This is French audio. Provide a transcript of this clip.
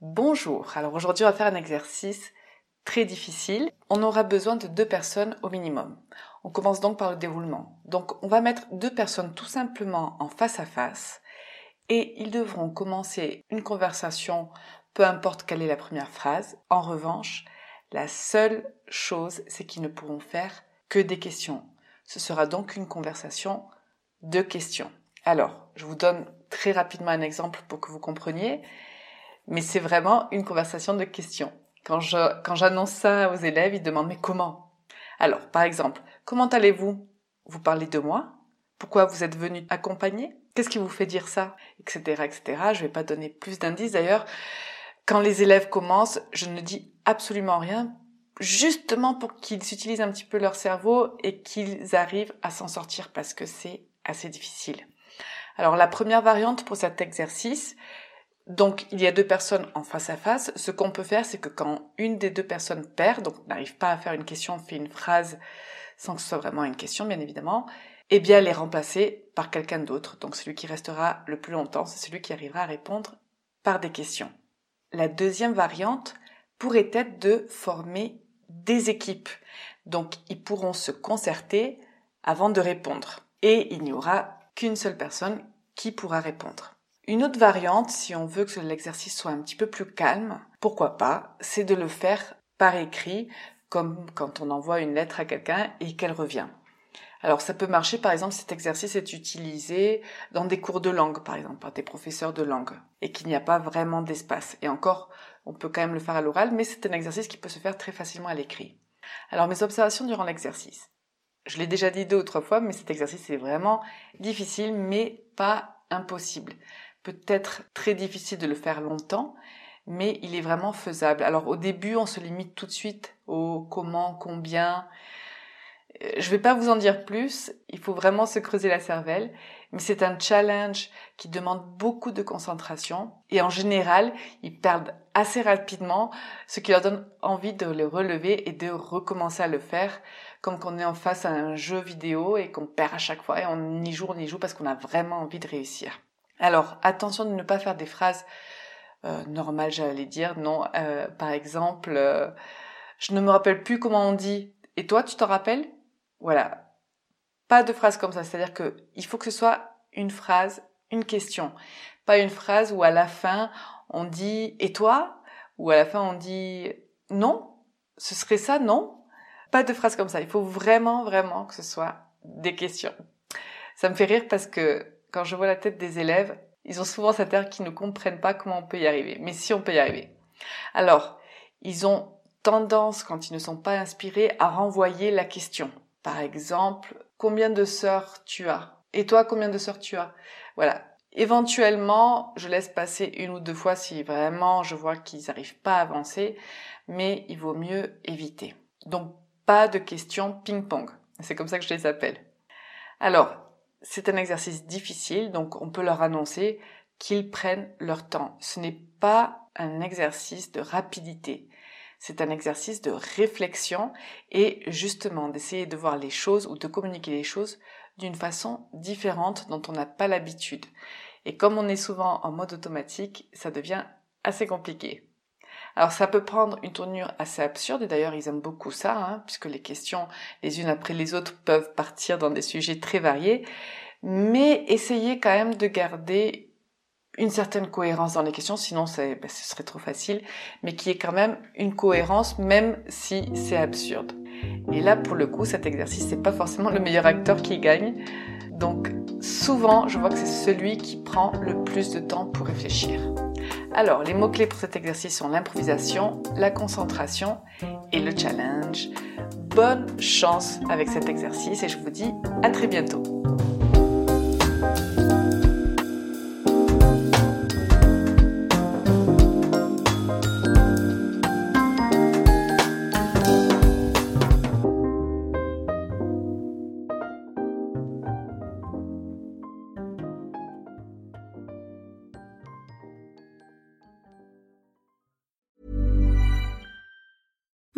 Bonjour, alors aujourd'hui on va faire un exercice très difficile. On aura besoin de deux personnes au minimum. On commence donc par le déroulement. Donc on va mettre deux personnes tout simplement en face à face et ils devront commencer une conversation, peu importe quelle est la première phrase. En revanche, la seule chose, c'est qu'ils ne pourront faire que des questions. Ce sera donc une conversation de questions. Alors, je vous donne très rapidement un exemple pour que vous compreniez, mais c'est vraiment une conversation de questions. Quand je, quand j'annonce ça aux élèves, ils demandent mais comment? Alors, par exemple, comment allez-vous? Vous parlez de moi Pourquoi vous êtes venu accompagner? Qu'est-ce qui vous fait dire ça? Etc. etc. Je vais pas donner plus d'indices d'ailleurs. Quand les élèves commencent, je ne dis absolument rien justement pour qu'ils utilisent un petit peu leur cerveau et qu'ils arrivent à s'en sortir parce que c'est assez difficile. Alors la première variante pour cet exercice, donc il y a deux personnes en face à face, ce qu'on peut faire c'est que quand une des deux personnes perd, donc n'arrive pas à faire une question, fait une phrase sans que ce soit vraiment une question bien évidemment, eh bien elle est remplacée par quelqu'un d'autre. Donc celui qui restera le plus longtemps, c'est celui qui arrivera à répondre par des questions. La deuxième variante pourrait être de former des équipes. Donc, ils pourront se concerter avant de répondre. Et il n'y aura qu'une seule personne qui pourra répondre. Une autre variante, si on veut que l'exercice soit un petit peu plus calme, pourquoi pas, c'est de le faire par écrit, comme quand on envoie une lettre à quelqu'un et qu'elle revient. Alors ça peut marcher, par exemple, cet exercice est utilisé dans des cours de langue, par exemple, par des professeurs de langue, et qu'il n'y a pas vraiment d'espace. Et encore, on peut quand même le faire à l'oral, mais c'est un exercice qui peut se faire très facilement à l'écrit. Alors mes observations durant l'exercice. Je l'ai déjà dit deux ou trois fois, mais cet exercice est vraiment difficile, mais pas impossible. Peut-être très difficile de le faire longtemps, mais il est vraiment faisable. Alors au début, on se limite tout de suite au comment, combien, je vais pas vous en dire plus, il faut vraiment se creuser la cervelle, mais c'est un challenge qui demande beaucoup de concentration et en général, ils perdent assez rapidement, ce qui leur donne envie de le relever et de recommencer à le faire, comme quand on est en face à un jeu vidéo et qu'on perd à chaque fois et on y joue, on y joue parce qu'on a vraiment envie de réussir. Alors, attention de ne pas faire des phrases euh, normales, j'allais dire, non, euh, par exemple, euh, je ne me rappelle plus comment on dit, et toi, tu t'en rappelles? Voilà. Pas de phrase comme ça. C'est-à-dire que il faut que ce soit une phrase, une question. Pas une phrase où à la fin on dit et toi? Ou à la fin on dit non? Ce serait ça, non? Pas de phrase comme ça. Il faut vraiment, vraiment que ce soit des questions. Ça me fait rire parce que quand je vois la tête des élèves, ils ont souvent cette air qu'ils ne comprennent pas comment on peut y arriver. Mais si on peut y arriver. Alors, ils ont tendance, quand ils ne sont pas inspirés, à renvoyer la question. Par exemple, combien de sœurs tu as? Et toi, combien de sœurs tu as? Voilà. Éventuellement, je laisse passer une ou deux fois si vraiment je vois qu'ils n'arrivent pas à avancer, mais il vaut mieux éviter. Donc, pas de questions ping-pong. C'est comme ça que je les appelle. Alors, c'est un exercice difficile, donc on peut leur annoncer qu'ils prennent leur temps. Ce n'est pas un exercice de rapidité. C'est un exercice de réflexion et justement d'essayer de voir les choses ou de communiquer les choses d'une façon différente dont on n'a pas l'habitude. Et comme on est souvent en mode automatique, ça devient assez compliqué. Alors ça peut prendre une tournure assez absurde, et d'ailleurs ils aiment beaucoup ça, hein, puisque les questions les unes après les autres peuvent partir dans des sujets très variés, mais essayez quand même de garder une certaine cohérence dans les questions, sinon ben, ce serait trop facile, mais qui est quand même une cohérence même si c'est absurde. Et là, pour le coup, cet exercice, c'est pas forcément le meilleur acteur qui gagne. Donc, souvent, je vois que c'est celui qui prend le plus de temps pour réfléchir. Alors, les mots-clés pour cet exercice sont l'improvisation, la concentration et le challenge. Bonne chance avec cet exercice et je vous dis à très bientôt.